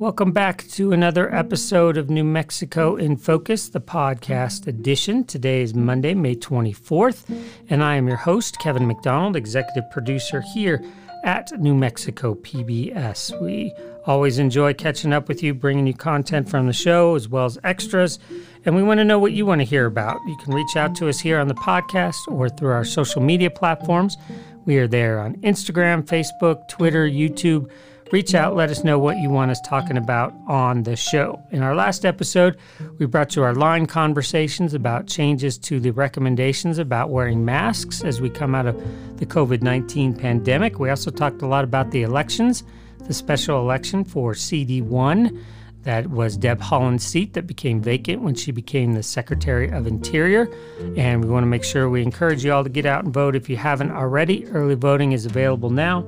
Welcome back to another episode of New Mexico in Focus, the podcast edition. Today is Monday, May 24th, and I am your host, Kevin McDonald, executive producer here at New Mexico PBS. We always enjoy catching up with you, bringing you content from the show as well as extras, and we want to know what you want to hear about. You can reach out to us here on the podcast or through our social media platforms. We are there on Instagram, Facebook, Twitter, YouTube reach out, let us know what you want us talking about on the show. In our last episode, we brought you our line conversations about changes to the recommendations about wearing masks as we come out of the COVID 19 pandemic. We also talked a lot about the elections, the special election for CD1. That was Deb Haaland's seat that became vacant when she became the Secretary of Interior. And we want to make sure we encourage you all to get out and vote if you haven't already. Early voting is available now.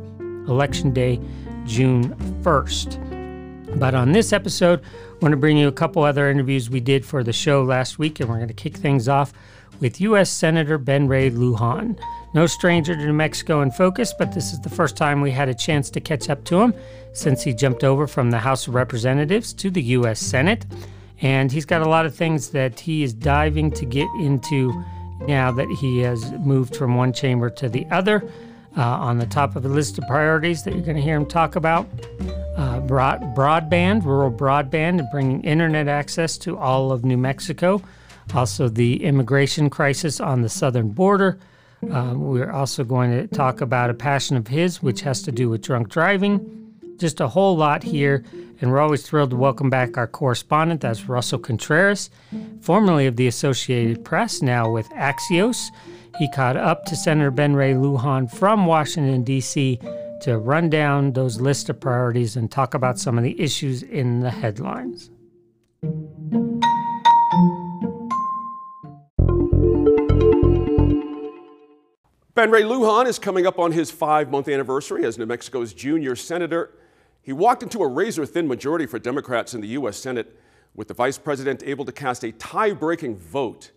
Election Day June 1st. But on this episode, I want to bring you a couple other interviews we did for the show last week, and we're going to kick things off with U.S. Senator Ben Ray Lujan. No stranger to New Mexico in focus, but this is the first time we had a chance to catch up to him since he jumped over from the House of Representatives to the U.S. Senate. And he's got a lot of things that he is diving to get into now that he has moved from one chamber to the other. Uh, on the top of the list of priorities that you're going to hear him talk about uh, broad, broadband, rural broadband, and bringing internet access to all of New Mexico. Also, the immigration crisis on the southern border. Uh, we're also going to talk about a passion of his, which has to do with drunk driving. Just a whole lot here. And we're always thrilled to welcome back our correspondent. That's Russell Contreras, formerly of the Associated Press, now with Axios. He caught up to Senator Ben Ray Lujan from Washington, D.C. to run down those list of priorities and talk about some of the issues in the headlines. Ben Ray Lujan is coming up on his five month anniversary as New Mexico's junior senator. He walked into a razor thin majority for Democrats in the U.S. Senate, with the vice president able to cast a tie breaking vote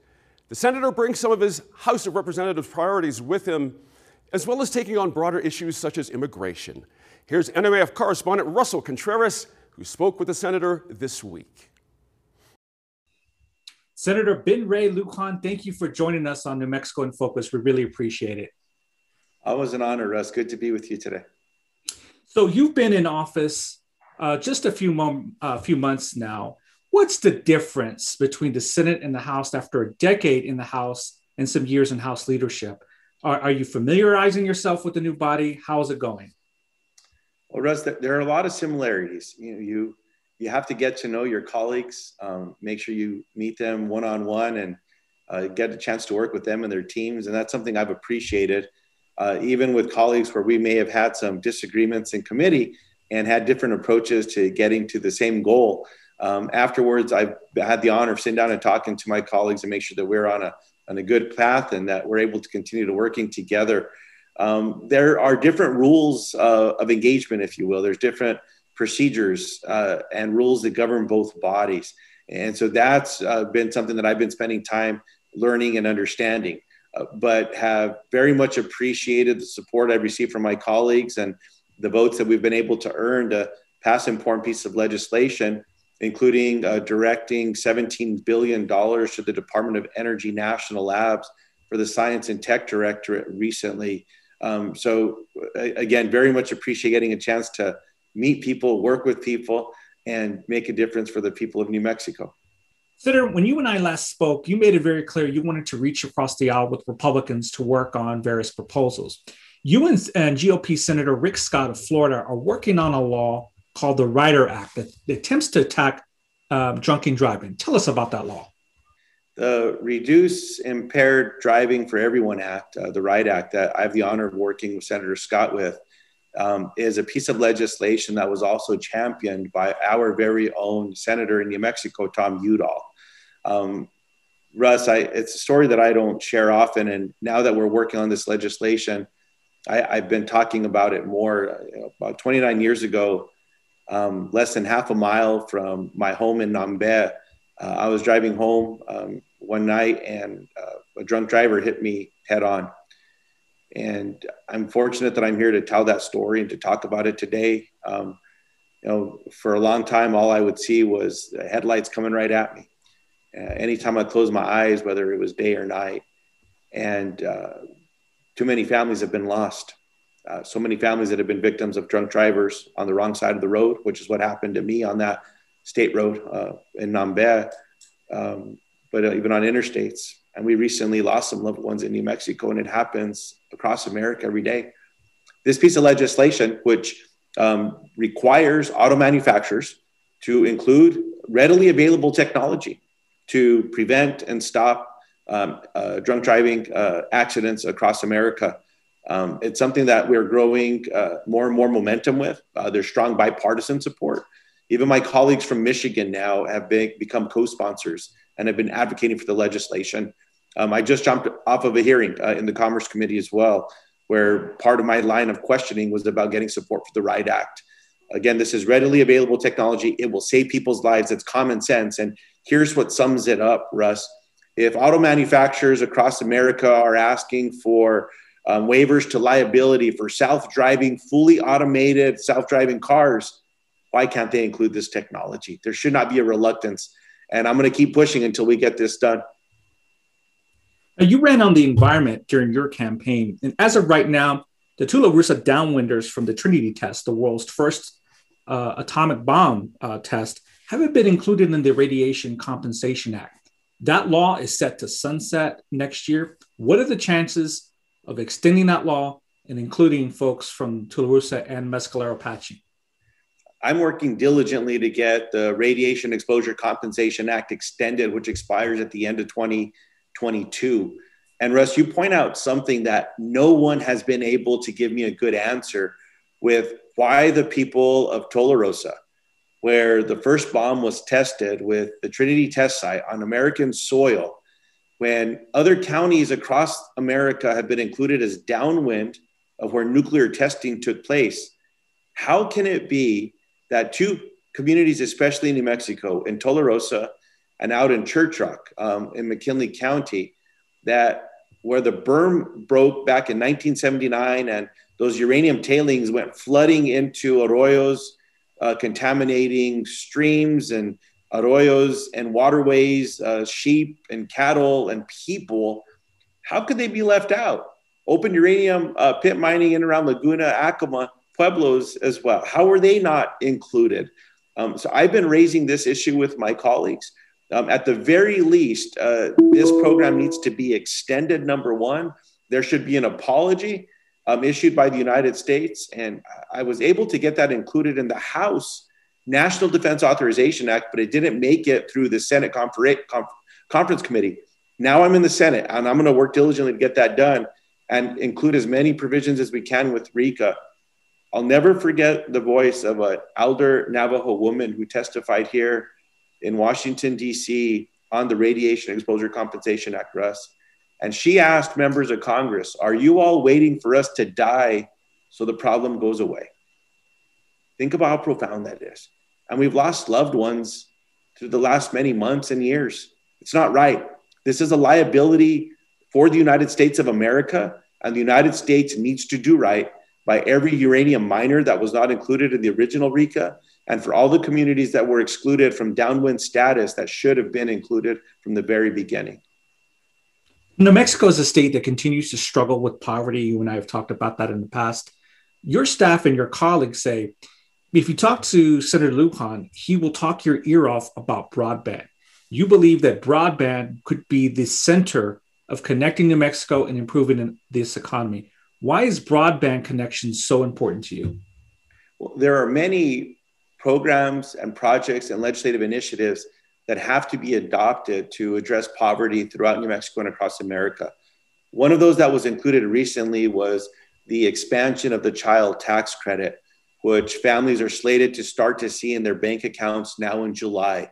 the senator brings some of his House of Representatives priorities with him, as well as taking on broader issues such as immigration. Here's NMIF correspondent Russell Contreras, who spoke with the senator this week. Senator Ben Ray Lujan, thank you for joining us on New Mexico in Focus. We really appreciate it. Always an honor, Russ. Good to be with you today. So you've been in office uh, just a few, mom- uh, few months now. What's the difference between the Senate and the House after a decade in the House and some years in House leadership? Are, are you familiarizing yourself with the new body? How is it going? Well, Russ, there are a lot of similarities. You you you have to get to know your colleagues, um, make sure you meet them one on one, and uh, get a chance to work with them and their teams. And that's something I've appreciated, uh, even with colleagues where we may have had some disagreements in committee and had different approaches to getting to the same goal. Um, afterwards, I've had the honor of sitting down and talking to my colleagues and make sure that we're on a, on a good path and that we're able to continue to working together. Um, there are different rules uh, of engagement, if you will. There's different procedures uh, and rules that govern both bodies. And so that's uh, been something that I've been spending time learning and understanding, uh, but have very much appreciated the support I've received from my colleagues and the votes that we've been able to earn to pass important pieces of legislation including uh, directing $17 billion to the Department of Energy National Labs for the Science and Tech Directorate recently. Um, so, again, very much appreciate getting a chance to meet people, work with people, and make a difference for the people of New Mexico. Senator, when you and I last spoke, you made it very clear you wanted to reach across the aisle with Republicans to work on various proposals. You and, and GOP Senator Rick Scott of Florida are working on a law called the Rider Act that attempts to attack um, drunken driving. Tell us about that law. The Reduce Impaired Driving for Everyone Act, uh, the RIDE Act, that I have the honor of working with Senator Scott with, um, is a piece of legislation that was also championed by our very own senator in New Mexico, Tom Udall. Um, Russ, I, it's a story that I don't share often. And now that we're working on this legislation, I, have been talking about it more. Know, about 29 years ago, um, less than half a mile from my home in Nambe. Uh, I was driving home um, one night and uh, a drunk driver hit me head on. And I'm fortunate that I'm here to tell that story and to talk about it today. Um, you know, for a long time, all I would see was headlights coming right at me. Uh, anytime I closed my eyes, whether it was day or night, and uh, too many families have been lost. Uh, so many families that have been victims of drunk drivers on the wrong side of the road, which is what happened to me on that state road uh, in Nambe, um, but uh, even on interstates. And we recently lost some loved ones in New Mexico, and it happens across America every day. This piece of legislation, which um, requires auto manufacturers to include readily available technology to prevent and stop um, uh, drunk driving uh, accidents across America. Um, it's something that we're growing uh, more and more momentum with. Uh, there's strong bipartisan support. Even my colleagues from Michigan now have been, become co sponsors and have been advocating for the legislation. Um, I just jumped off of a hearing uh, in the Commerce Committee as well where part of my line of questioning was about getting support for the RIDE Act. Again, this is readily available technology. It will save people's lives. It's common sense. And here's what sums it up, Russ. If auto manufacturers across America are asking for um, waivers to liability for self driving, fully automated self driving cars, why can't they include this technology? There should not be a reluctance. And I'm going to keep pushing until we get this done. Now, you ran on the environment during your campaign, and as of right now, the Tularosa downwinders from the Trinity test, the world's first uh, atomic bomb uh, test, haven't been included in the Radiation Compensation Act. That law is set to sunset next year. What are the chances of extending that law and including folks from Tularosa and Mescalero Apache? I'm working diligently to get the Radiation Exposure Compensation Act extended, which expires at the end of 2022. And Russ, you point out something that no one has been able to give me a good answer with why the people of Tularosa, where the first bomb was tested with the Trinity test site on American soil, when other counties across America have been included as downwind of where nuclear testing took place, how can it be that two communities, especially in New Mexico, in Tularosa and out in Church Rock um, in McKinley County that where the berm broke back in 1979 and those uranium tailings went flooding into arroyos, uh, contaminating streams and arroyos and waterways, uh, sheep and cattle and people. How could they be left out? Open uranium uh, pit mining in around Laguna, Acoma, Pueblos as well. How were they not included? Um, so I've been raising this issue with my colleagues. Um, at the very least, uh, this program needs to be extended. Number one, there should be an apology um, issued by the United States. And I was able to get that included in the House National Defense Authorization Act, but it didn't make it through the Senate confer- conf- Conference Committee. Now I'm in the Senate, and I'm going to work diligently to get that done and include as many provisions as we can with RECA. I'll never forget the voice of an elder Navajo woman who testified here in Washington, D.C. on the Radiation Exposure Compensation Act, Russ. And she asked members of Congress, Are you all waiting for us to die so the problem goes away? Think about how profound that is. And we've lost loved ones through the last many months and years. It's not right. This is a liability for the United States of America, and the United States needs to do right by every uranium miner that was not included in the original RECA and for all the communities that were excluded from downwind status that should have been included from the very beginning. New Mexico is a state that continues to struggle with poverty. You and I have talked about that in the past. Your staff and your colleagues say if you talk to Senator Lujan, he will talk your ear off about broadband. You believe that broadband could be the center of connecting New Mexico and improving this economy. Why is broadband connection so important to you? Well, there are many programs and projects and legislative initiatives that have to be adopted to address poverty throughout New Mexico and across America. One of those that was included recently was the expansion of the child tax credit, which families are slated to start to see in their bank accounts now in July.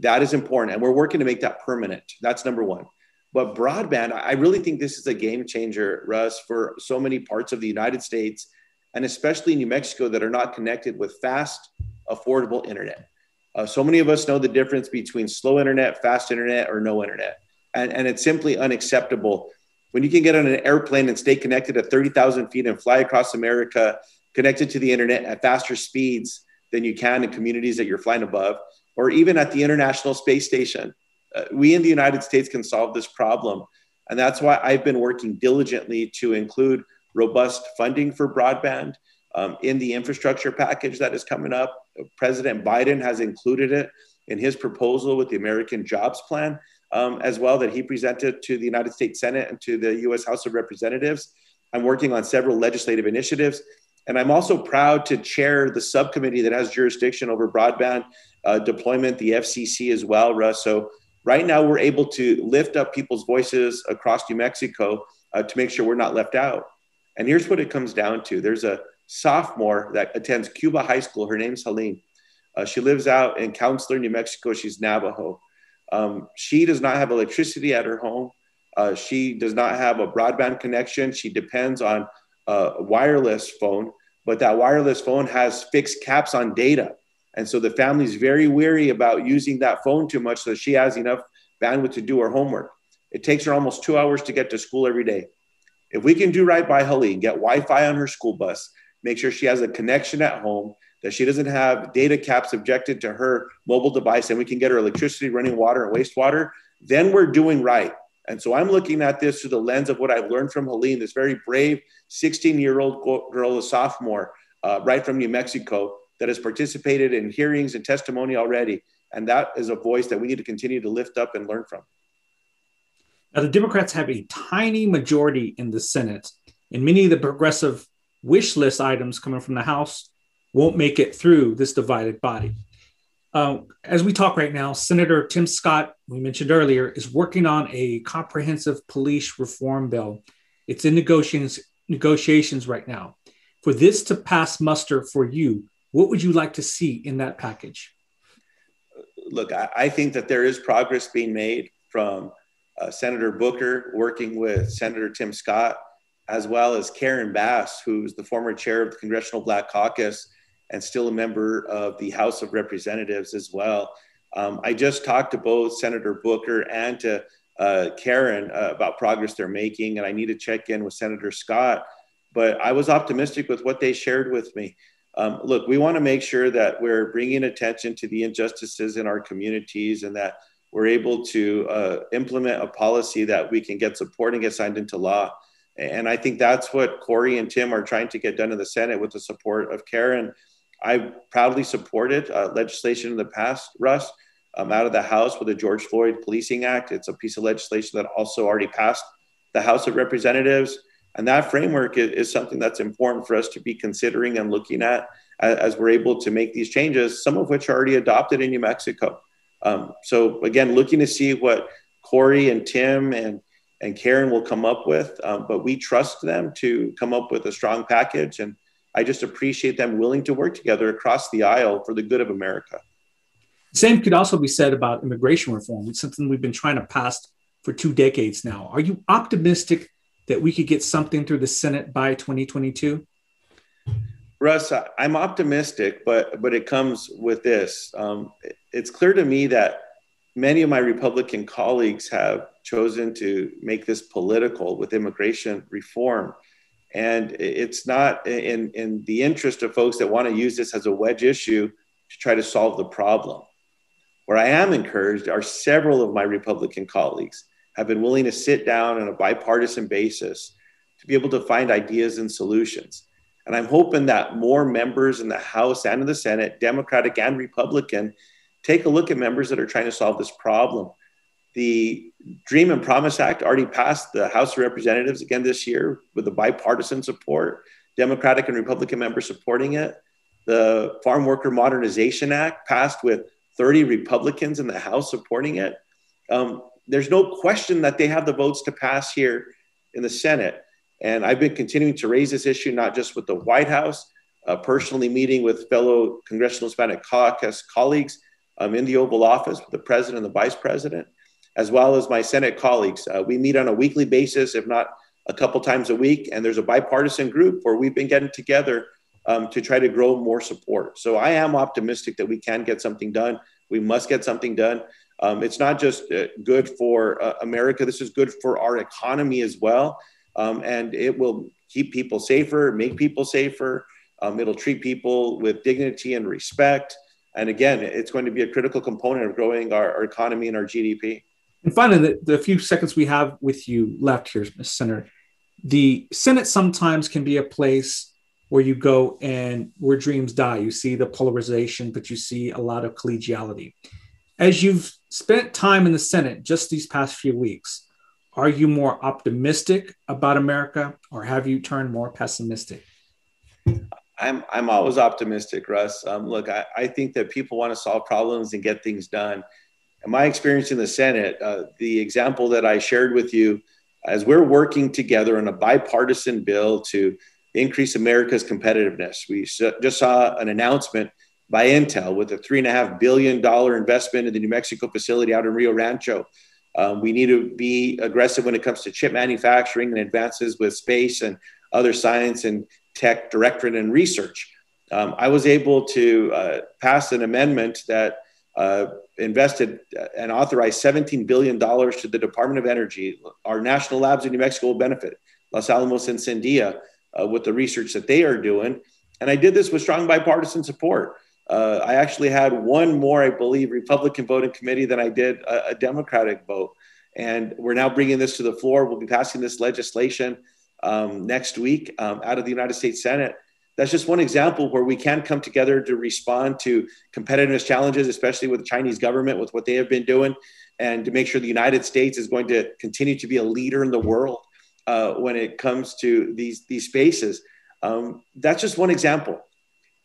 That is important, and we're working to make that permanent. That's number one. But broadband, I really think this is a game changer, Russ, for so many parts of the United States and especially New Mexico that are not connected with fast affordable internet. Uh, so many of us know the difference between slow internet, fast internet, or no internet. And, and it's simply unacceptable. When you can get on an airplane and stay connected at 30,000 feet and fly across America, connected to the internet at faster speeds than you can in communities that you're flying above, or even at the International Space Station. Uh, we in the United States can solve this problem. And that's why I've been working diligently to include robust funding for broadband um, in the infrastructure package that is coming up. President Biden has included it in his proposal with the American Jobs Plan, um, as well, that he presented to the United States Senate and to the US House of Representatives. I'm working on several legislative initiatives. And I'm also proud to chair the subcommittee that has jurisdiction over broadband uh, deployment, the FCC as well, Russ. So right now we're able to lift up people's voices across New Mexico uh, to make sure we're not left out. And here's what it comes down to there's a sophomore that attends Cuba High School. Her name's Helene. Uh, she lives out in Counselor, New Mexico. She's Navajo. Um, she does not have electricity at her home. Uh, she does not have a broadband connection. She depends on a wireless phone, but that wireless phone has fixed caps on data. And so the family's very weary about using that phone too much so she has enough bandwidth to do her homework. It takes her almost two hours to get to school every day. If we can do right by Helene, get Wi Fi on her school bus, make sure she has a connection at home, that she doesn't have data caps subjected to her mobile device, and we can get her electricity, running water, and wastewater, then we're doing right. And so I'm looking at this through the lens of what I've learned from Helene, this very brave 16 year old girl, a sophomore, uh, right from New Mexico, that has participated in hearings and testimony already. And that is a voice that we need to continue to lift up and learn from. Now, the Democrats have a tiny majority in the Senate, and many of the progressive wish list items coming from the House won't make it through this divided body. Uh, as we talk right now, Senator Tim Scott, we mentioned earlier, is working on a comprehensive police reform bill. It's in negotiations, negotiations right now. For this to pass muster for you, what would you like to see in that package? Look, I, I think that there is progress being made from uh, Senator Booker working with Senator Tim Scott, as well as Karen Bass, who's the former chair of the Congressional Black Caucus and still a member of the House of Representatives as well. Um, I just talked to both Senator Booker and to uh, Karen uh, about progress they're making, and I need to check in with Senator Scott. But I was optimistic with what they shared with me. Um, look, we want to make sure that we're bringing attention to the injustices in our communities and that we're able to uh, implement a policy that we can get support and get signed into law. And I think that's what Cory and Tim are trying to get done in the Senate with the support of Karen I proudly supported uh, legislation in the past, Russ, um, out of the House with the George Floyd Policing Act. It's a piece of legislation that also already passed the House of Representatives. And that framework is, is something that's important for us to be considering and looking at as, as, we're able to make these changes, some of which are already adopted in New Mexico. Um, so, again, looking to see what Cory and Tim and and Karen will come up with, um, but we trust them to come up with a strong package and I just appreciate them willing to work together across the aisle for the good of America. Same could also be said about immigration reform. It's something we've been trying to pass for two decades now. Are you optimistic that we could get something through the Senate by 2022? Russ, I'm optimistic, but but it comes with this. Um, it's clear to me that many of my Republican colleagues have chosen to make this political with immigration reform. And it's not in, in the interest of folks that want to use this as a wedge issue to try to solve the problem. Where I am encouraged are several of my Republican colleagues have been willing to sit down on a bipartisan basis to be able to find ideas and solutions. And I'm hoping that more members in the House and in the Senate, Democratic and Republican, take a look at members that are trying to solve this problem the Dream and Promise Act already passed the House of Representatives again this year with the bipartisan support, Democratic and Republican members supporting it. The Farm Worker Modernization Act passed with 30 Republicans in the House supporting it. Um, there's no question that they have the votes to pass here in the Senate. And I've been continuing to raise this issue, not just with the White House, uh, personally meeting with fellow Congressional Hispanic Caucus colleagues um, in the Oval Office with the president and the vice president as well as my Senate colleagues. Uh, we meet on a weekly basis, if not a couple times a week, and there's a bipartisan group where we've been getting together um, to try to grow more support. So I am optimistic that we can get something done. We must get something done. Um, it's not just uh, good for uh, America, this is good for our economy as well. Um, and it will keep people safer, make people safer. Um, it'll treat people with dignity and respect. And again, it's going to be a critical component of growing our, our economy and our GDP. And finally, the, the, few seconds we have with you left here, Mr. Senator, the Senate sometimes can be a place where you go and where dreams die. You see the polarization, but you see a lot of collegiality. As you've spent time in the Senate just these past few weeks, are you more optimistic about America or have you turned more pessimistic? I'm, I'm always optimistic, Russ. Um, look, I, I think that people want to solve problems and get things done. My experience in the Senate, uh, the example that I shared with you, as we're working together on a bipartisan bill to increase America's competitiveness, we just saw an announcement by Intel with a $3.5 billion investment in the New Mexico facility out in Rio Rancho. Um, we need to be aggressive when it comes to chip manufacturing and advances with space and other science and tech directorate and research. Um, I was able to uh, pass an amendment that uh, invested and authorized $17 billion to the Department of Energy. Our national labs in New Mexico will benefit, Los Alamos and Sandia, uh, with the research that they are doing. And I did this with strong bipartisan support. Uh, I actually had one more, I believe, Republican vote in committee than I did a, a, Democratic vote. And we're now bringing this to the floor. We'll be passing this legislation um, next week um, out of the United States Senate. That's just one example where we can come together to respond to competitiveness challenges, especially with the Chinese government, with what they have been doing, and to make sure the United States is going to continue to be a leader in the world uh, when it comes to these, these spaces. Um, that's just one example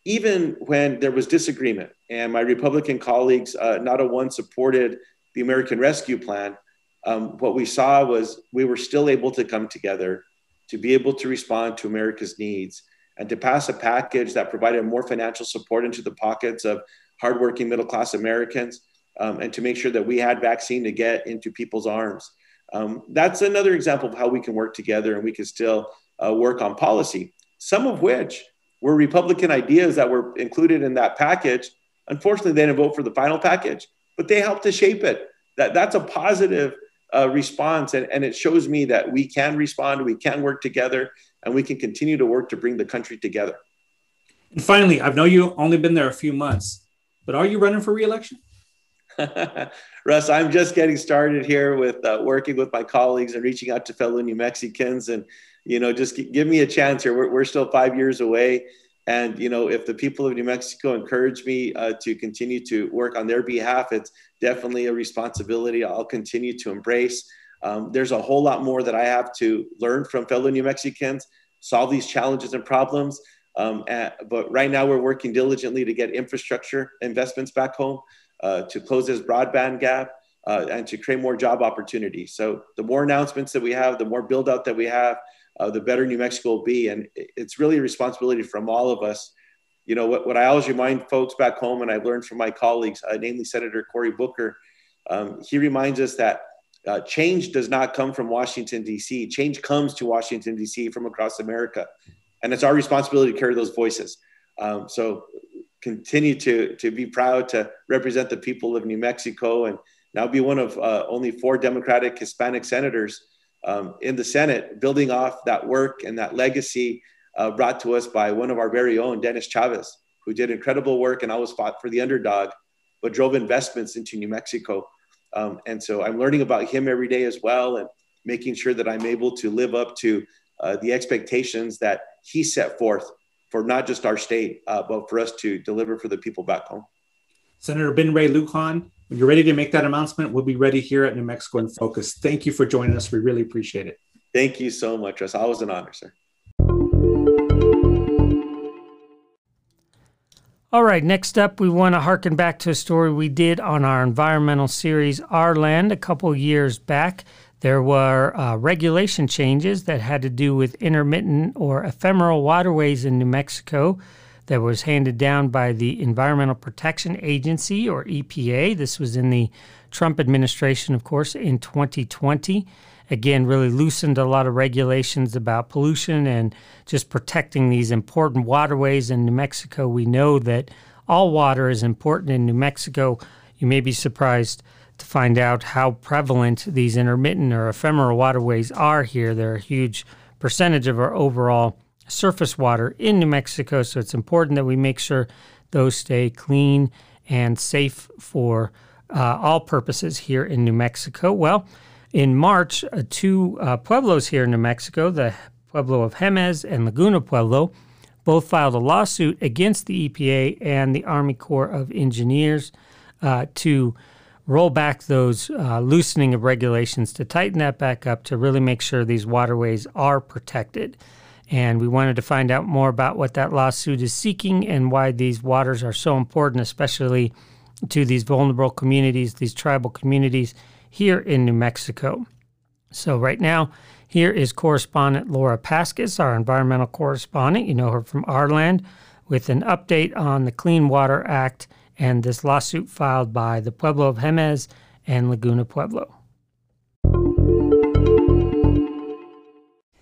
even when there was disagreement and my Republican colleagues, uh, not a one supported the American Rescue Plan, um, what we saw was we were still able to come together to be able to respond to America's needs and to pass a package that provided more financial support into the pockets of hardworking middle class Americans um, and to make sure that we had vaccine to get into people's arms. Um, that's another example of how we can work together and we can still uh, work on policy, some of which were Republican ideas that were included in that package. Unfortunately, they didn't vote for the final package, but they helped to shape it. That, that's a positive uh, response. And, and it shows me that we can respond, we can work together, and we can continue to work to bring the country together. And finally, I know you've only been there a few months, but are you running for reelection? Russ, I'm just getting started here with uh, working with my colleagues and reaching out to fellow New Mexicans and you know, just give me a chance here. We're, we're still five years away. And, you know, if the people of New Mexico encourage me uh, to continue to work on their behalf, it's definitely a responsibility I'll continue to embrace. Um, there's a whole lot more that I have to learn from fellow New Mexicans, solve these challenges and problems. Um, at, but right now, we're working diligently to get infrastructure investments back home, uh, to close this broadband gap, uh, and to create more job opportunities. So, the more announcements that we have, the more build out that we have, uh, the better New Mexico will be. And it's really a responsibility from all of us. You know, what, what I always remind folks back home, and I've learned from my colleagues, uh, namely Senator Cory Booker, um, he reminds us that uh, change does not come from Washington, D.C. Change comes to Washington, D.C. from across America. And it's our responsibility to carry those voices. Um, so continue to, to be proud to represent the people of New Mexico and now be one of uh, only four Democratic Hispanic senators um, in the Senate, building off that work and that legacy uh, brought to us by one of our very own, Dennis Chavez, who did incredible work and always fought for the underdog, but drove investments into New Mexico. Um, and so I'm learning about him every day as well and making sure that I'm able to live up to uh, the expectations that he set forth for not just our state, uh, but for us to deliver for the people back home. Senator Ben Ray Lujan, when you're ready to make that announcement, we'll be ready here at New Mexico in Focus. Thank you for joining us. We really appreciate it. Thank you so much, Russ. Always an honor, sir. All right, next up, we want to harken back to a story we did on our environmental series, Our Land, a couple years back. There were uh, regulation changes that had to do with intermittent or ephemeral waterways in New Mexico that was handed down by the Environmental Protection Agency, or EPA. This was in the Trump administration, of course, in 2020. Again, really loosened a lot of regulations about pollution and just protecting these important waterways in New Mexico. We know that all water is important in New Mexico. You may be surprised to find out how prevalent these intermittent or ephemeral waterways are here. They're a huge percentage of our overall surface water in New Mexico. So it's important that we make sure those stay clean and safe for uh, all purposes here in New Mexico. Well, in March, uh, two uh, pueblos here in New Mexico, the Pueblo of Jemez and Laguna Pueblo, both filed a lawsuit against the EPA and the Army Corps of Engineers uh, to roll back those uh, loosening of regulations to tighten that back up to really make sure these waterways are protected. And we wanted to find out more about what that lawsuit is seeking and why these waters are so important, especially to these vulnerable communities, these tribal communities here in New Mexico. So, right now, here is correspondent Laura Paskus, our environmental correspondent. You know her from Our Land, with an update on the Clean Water Act and this lawsuit filed by the Pueblo of Jemez and Laguna Pueblo.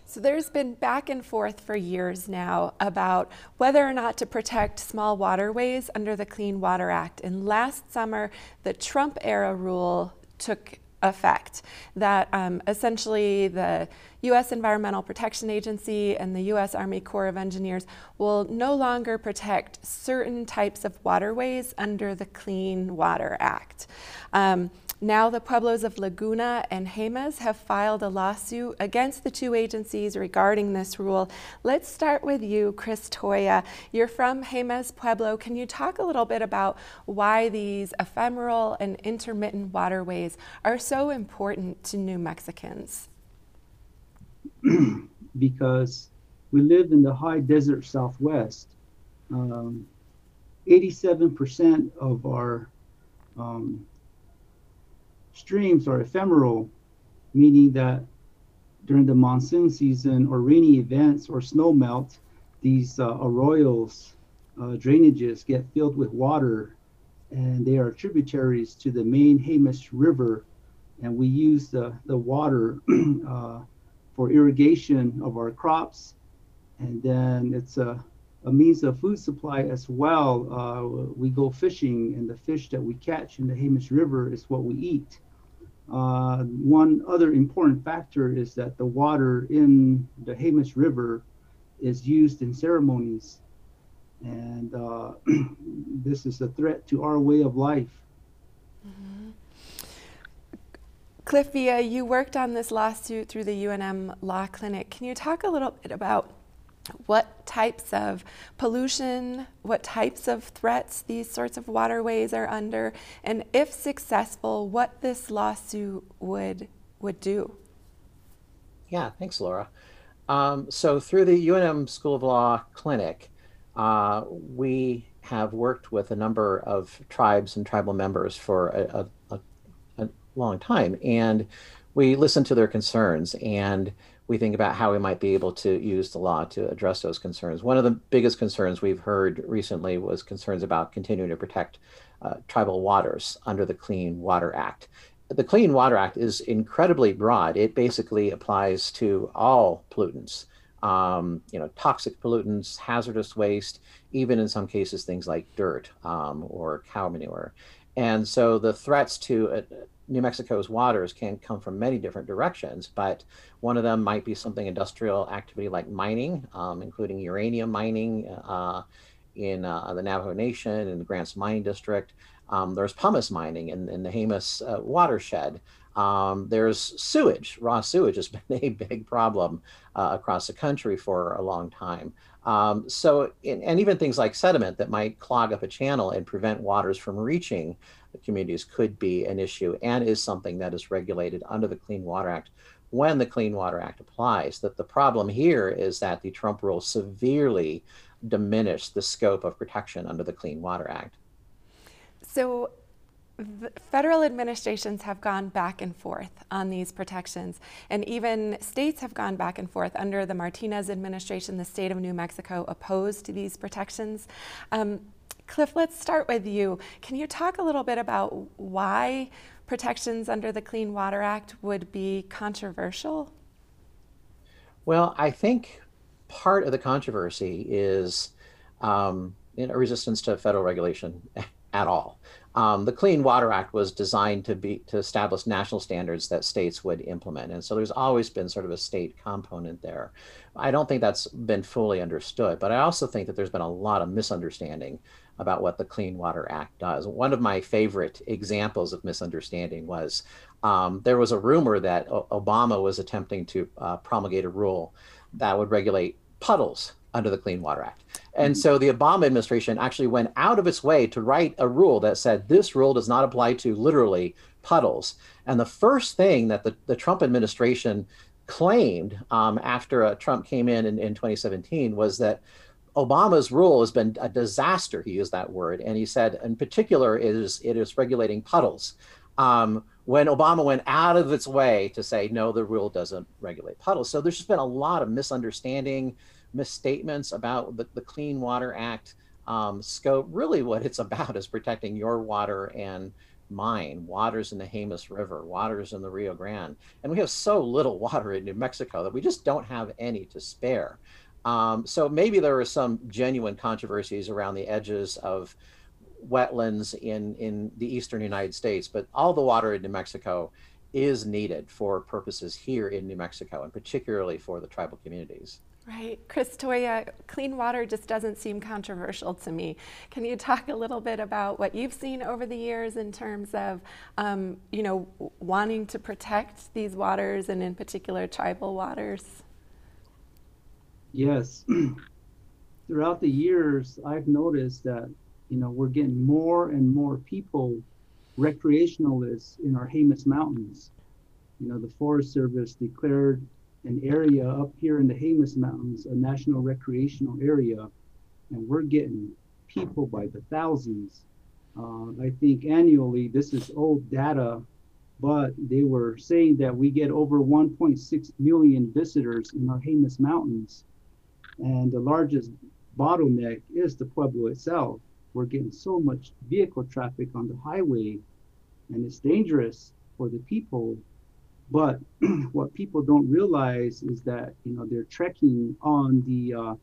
So there's been back and forth for years now about whether or not to protect small waterways under the Clean Water Act. And last summer, the Trump era rule took effect that um, essentially the U.S. Environmental Protection Agency and the U.S. Army Corps of Engineers will no longer protect certain types of waterways under the Clean Water Act. Um, now the Pueblos of Laguna and Jemez have filed a lawsuit against the two agencies regarding this rule. Let's start with you, Chris Toya. You're from Jemez Pueblo. Can you talk a little bit about why these ephemeral and intermittent waterways are so important to New Mexicans? because we live in the high desert southwest. Um, 87% of our um, streams are ephemeral, meaning that during the monsoon season or rainy events or snow melt, these uh, arroyos, uh, drainages get filled with water and they are tributaries to the main Jemez River. And we use the, the water uh, for irrigation of our crops. And then it's a, a means of food supply as well. Uh, we go fishing, and the fish that we catch in the Jemez River is what we eat. Uh, one other important factor is that the water in the Jemez River is used in ceremonies. And uh, this is a threat to our way of life. Mm-hmm. Cliff Villa, you worked on this lawsuit through the UNM Law Clinic. Can you talk a little bit about what types of pollution, what types of threats these sorts of waterways are under, and if successful, what this lawsuit would would do. Yeah, thanks, Laura. Um, so through the UNM School of Law Clinic, uh, we have worked with a number of tribes and tribal members for a, a, a long time, and we listen to their concerns and we think about how we might be able to use the law to address those concerns. One of the biggest concerns we've heard recently was concerns about continuing to protect uh, tribal waters under the Clean Water Act. The Clean Water Act is incredibly broad. It basically applies to all pollutants, um, you know, toxic pollutants, hazardous waste, even in some cases things like dirt um, or cow manure. And so the threats to uh, New Mexico's waters can come from many different directions, but one of them might be something industrial activity like mining, um, including uranium mining uh, in uh, the Navajo Nation in the Grants Mining District. Um, there's pumice mining in, in the Jemez uh, watershed. Um, there's sewage. Raw sewage has been a big problem uh, across the country for a long time. Um, so, in, and even things like sediment that might clog up a channel and prevent waters from reaching communities could be an issue and is something that is regulated under the Clean Water Act when the Clean Water Act applies. That the problem here is that the Trump rule severely diminished the scope of protection under the Clean Water Act. So, federal administrations have gone back and forth on these protections, and even states have gone back and forth. Under the Martinez administration, the state of New Mexico opposed these protections. Um, Cliff, let's start with you. Can you talk a little bit about why protections under the Clean Water Act would be controversial? Well, I think part of the controversy is um, resistance to federal regulation at all. Um, the Clean Water Act was designed to be to establish national standards that states would implement, and so there's always been sort of a state component there. I don't think that's been fully understood, but I also think that there's been a lot of misunderstanding about what the Clean Water Act does. One of my favorite examples of misunderstanding was um, there was a rumor that o- Obama was attempting to uh, promulgate a rule that would regulate puddles under the Clean Water Act. And mm-hmm. so the Obama administration actually went out of its way to write a rule that said this rule does not apply to literally puddles. And the first thing that the, the Trump administration claimed um, after uh, Trump came in, in in 2017 was that Obama's rule has been a disaster. He used that word, and he said, in particular, it is it is regulating puddles. Um, when Obama went out of its way to say no, the rule doesn't regulate puddles. So there's just been a lot of misunderstanding, misstatements about the, the Clean Water Act um, scope. Really, what it's about is protecting your water and mine, waters in the Jemez River, waters in the Rio Grande. And we have so little water in New Mexico that we just don't have any to spare. Um, so maybe there are some genuine controversies around the edges of wetlands in, in the eastern United States, but all the water in New Mexico is needed for purposes here in New Mexico, and particularly for the tribal communities. Right. Chris Toya, clean water just doesn't seem controversial to me. Can you talk a little bit about what you've seen over the years in terms of, um, you know, wanting to protect these waters and in particular tribal waters? Yes. Throughout the years, I've noticed that, you know, we're getting more and more people, recreationalists in our Jemez Mountains. You know, the Forest Service declared an area up here in the Jemez Mountains, a national recreational area, and we're getting people by the thousands. Uh, I think annually, this is old data, but they were saying that we get over 1.6 million visitors in our Jemez Mountains. And the largest bottleneck is the Pueblo itself. We're getting so much vehicle traffic on the highway, and it's dangerous for the people but what people don't realize is that you know they're trekking on the uh,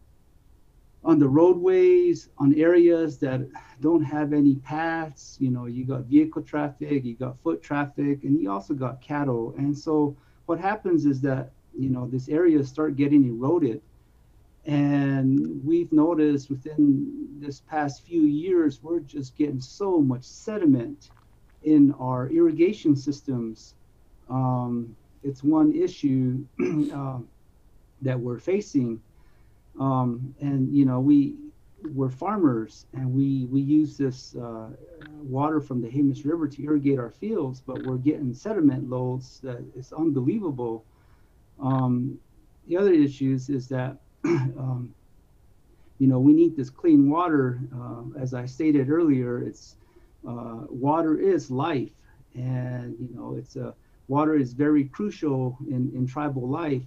on the roadways on areas that don't have any paths. You know, you got vehicle traffic, you got foot traffic, and you also got cattle. And so what happens is that you know this areas start getting eroded. And we've noticed within this past few years, we're just getting so much sediment in our irrigation systems um, it's one issue uh, that we're facing. Um, and you know, we we're farmers, and we we use this uh, water from the Jemez River to irrigate our fields, but we're getting sediment loads that is unbelievable. Um, the other issues is that um, you know we need this clean water. Uh, as I stated earlier, it's uh, water is life, and you know it's a water is very crucial in, in tribal life,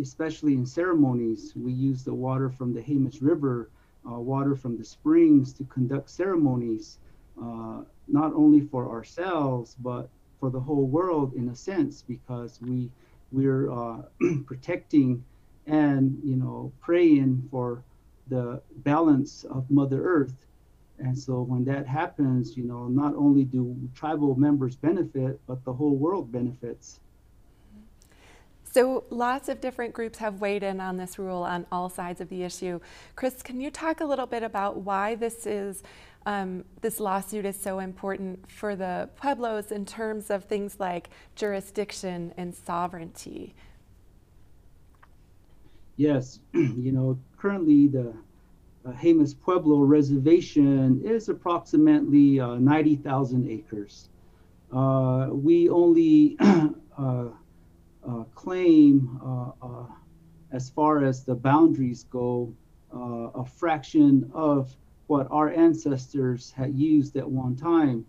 especially in ceremonies. We use the water from the Jemez River, uh, water from the springs to conduct ceremonies, uh, not only for ourselves, but for the whole world in a sense, because we, we're uh, protecting and, you know, praying for the balance of Mother Earth and so when that happens, you know, not only do tribal members benefit, but the whole world benefits. So lots of different groups have weighed in on this rule on all sides of the issue. Chris, can you talk a little bit about why this is um, this lawsuit is so important for the pueblos in terms of things like jurisdiction and sovereignty? Yes, you know, currently the uh, Jemez Pueblo Reservation is approximately uh, 90,000 acres. Uh, we only uh, uh, claim, uh, as far as the boundaries go, a fraction of what our ancestors had used at one time.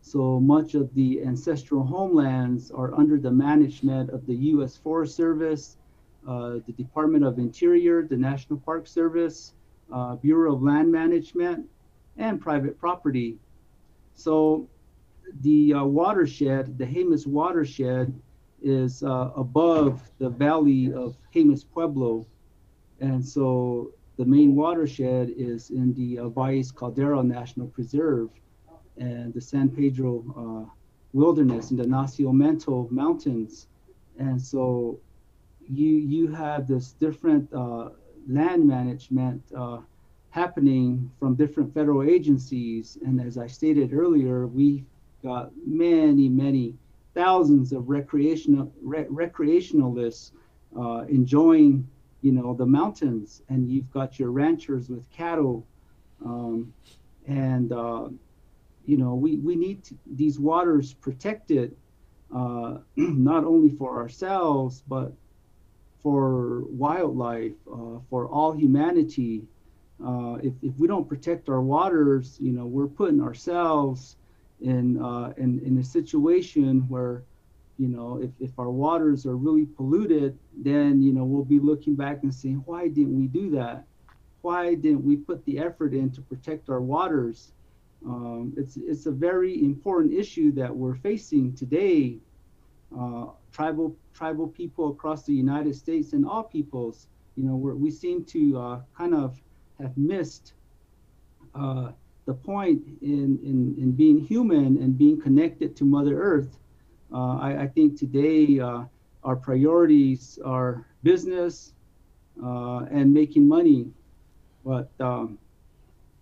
So much of the ancestral homelands are under the management of the U.S. Forest Service, the Department of Interior, the National Park Service, uh, Bureau of Land Management, and private property. So the uh, watershed, the Jemez watershed, is uh, above the valley of Jemez Pueblo. And so the main watershed is in the uh, Valles Caldera National Preserve. and the San Pedro uh, wilderness in the Nacimiento Mountains. And so you, you have this different uh, land management uh, happening from different federal agencies. And as I stated earlier, we got many, many thousands of recreational re- recreationalists uh, enjoying, you know, the mountains, and you've got your ranchers with cattle, um, and uh, you know, we we need to, these waters protected, uh, not only for ourselves but for wildlife, uh, for all humanity. Uh, if, if we don't protect our waters, you know, we're putting ourselves in, uh, in, in a situation where, you know, if, if our waters are really polluted, then, you know, we'll be looking back and saying, why didn't we do that? Why didn't we put the effort in to protect our waters? Um, it's, it's a very important issue that we're facing today. Uh, tribal tribal people across the United States and all peoples, you know, we seem to uh, kind of have missed uh, the point in, in, in being human and being connected to Mother Earth. Uh, I, I, think today uh, our priorities are business uh, and making money. But, um,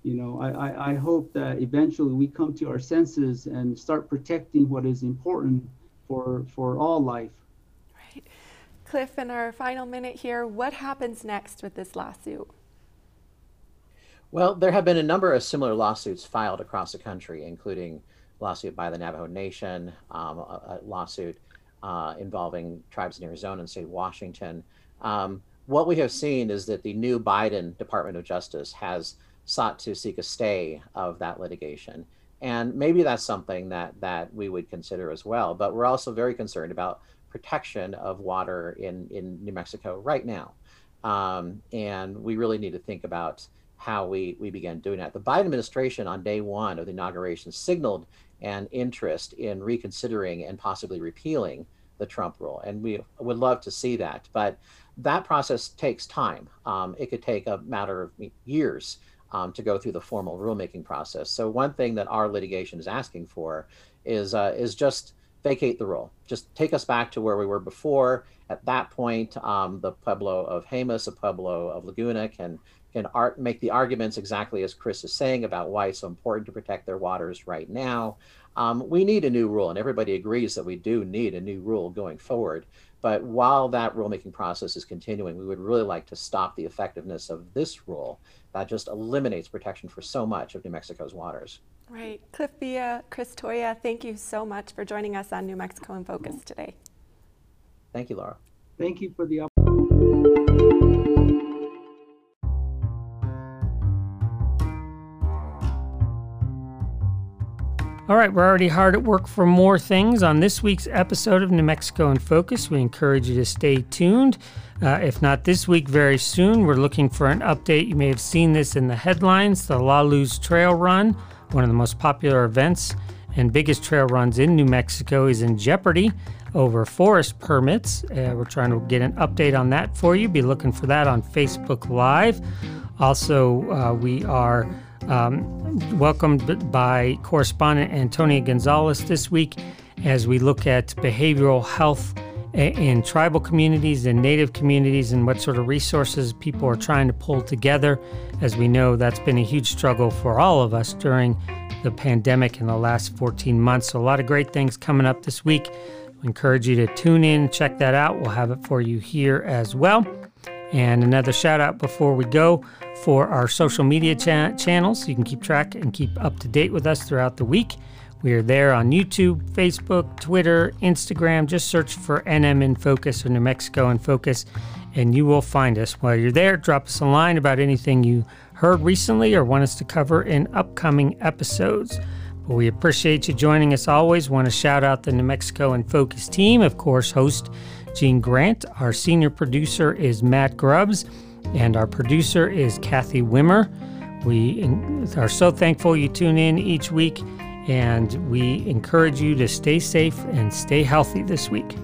you know, I, I, I hope that eventually we come to our senses and start protecting what is important for, for all life. Right. Cliff, in our final minute here, what happens next with this lawsuit? Well, there have been a number of similar lawsuits filed across the country, including a lawsuit by the Navajo Nation, um, a, a, lawsuit uh, involving tribes in Arizona and state of Washington. Um, what we have seen is that the new Biden Department of Justice has sought to seek a stay of that litigation. And maybe that's something that, that we would consider as well. But we're also very concerned about protection of water in, in New Mexico right now. Um, and we really need to think about how we, we began doing that. The Biden administration on day one of the inauguration signaled an interest in reconsidering and possibly repealing the Trump rule. And we would love to see that. But that process takes time. Um, it could take a matter of years um, to go through the formal rulemaking process. So one thing that our litigation is asking for is uh, is just vacate the rule. Just take us back to where we were before. At that point, um, the Pueblo of Jemez, the Pueblo of Laguna can can art, make the arguments exactly as Chris is saying about why it's so important to protect their waters right now. Um, we need a new rule, and everybody agrees that we do need a new rule going forward. But while that rulemaking process is continuing, we would really like to stop the effectiveness of this rule that just eliminates protection for so much of New Mexico's waters. Right. Cliff Villa, Chris Toya, thank you so much for joining us on New Mexico in Focus today. Thank you, Laura. Thank you for the opportunity. All right, we're already hard at work for more things on this week's episode of New Mexico in Focus. We encourage you to stay tuned. Uh, if not this week, very soon, we're looking for an update. You may have seen this in the headlines the La Luz Trail Run, one of the most popular events and biggest trail runs in New Mexico, is in jeopardy over forest permits. Uh, we're trying to get an update on that for you. Be looking for that on Facebook Live. Also, uh, we are um, welcomed by correspondent Antonia Gonzales this week as we look at behavioral health in tribal communities and native communities and what sort of resources people are trying to pull together. As we know, that's been a huge struggle for all of us during the pandemic in the last 14 months. So, a lot of great things coming up this week. I encourage you to tune in, check that out. We'll have it for you here as well. And another shout out before we go for our social media cha- channels. You can keep track and keep up to date with us throughout the week. We are there on YouTube, Facebook, Twitter, Instagram. Just search for NM in Focus or New Mexico in Focus, and you will find us. While you're there, drop us a line about anything you heard recently or want us to cover in upcoming episodes. But we appreciate you joining us always. Want to shout out the New Mexico in Focus team, of course, host Gene Grant. Our senior producer is Matt Grubbs, and our producer is Kathy Wimmer. We are so thankful you tune in each week, and we encourage you to stay safe and stay healthy this week.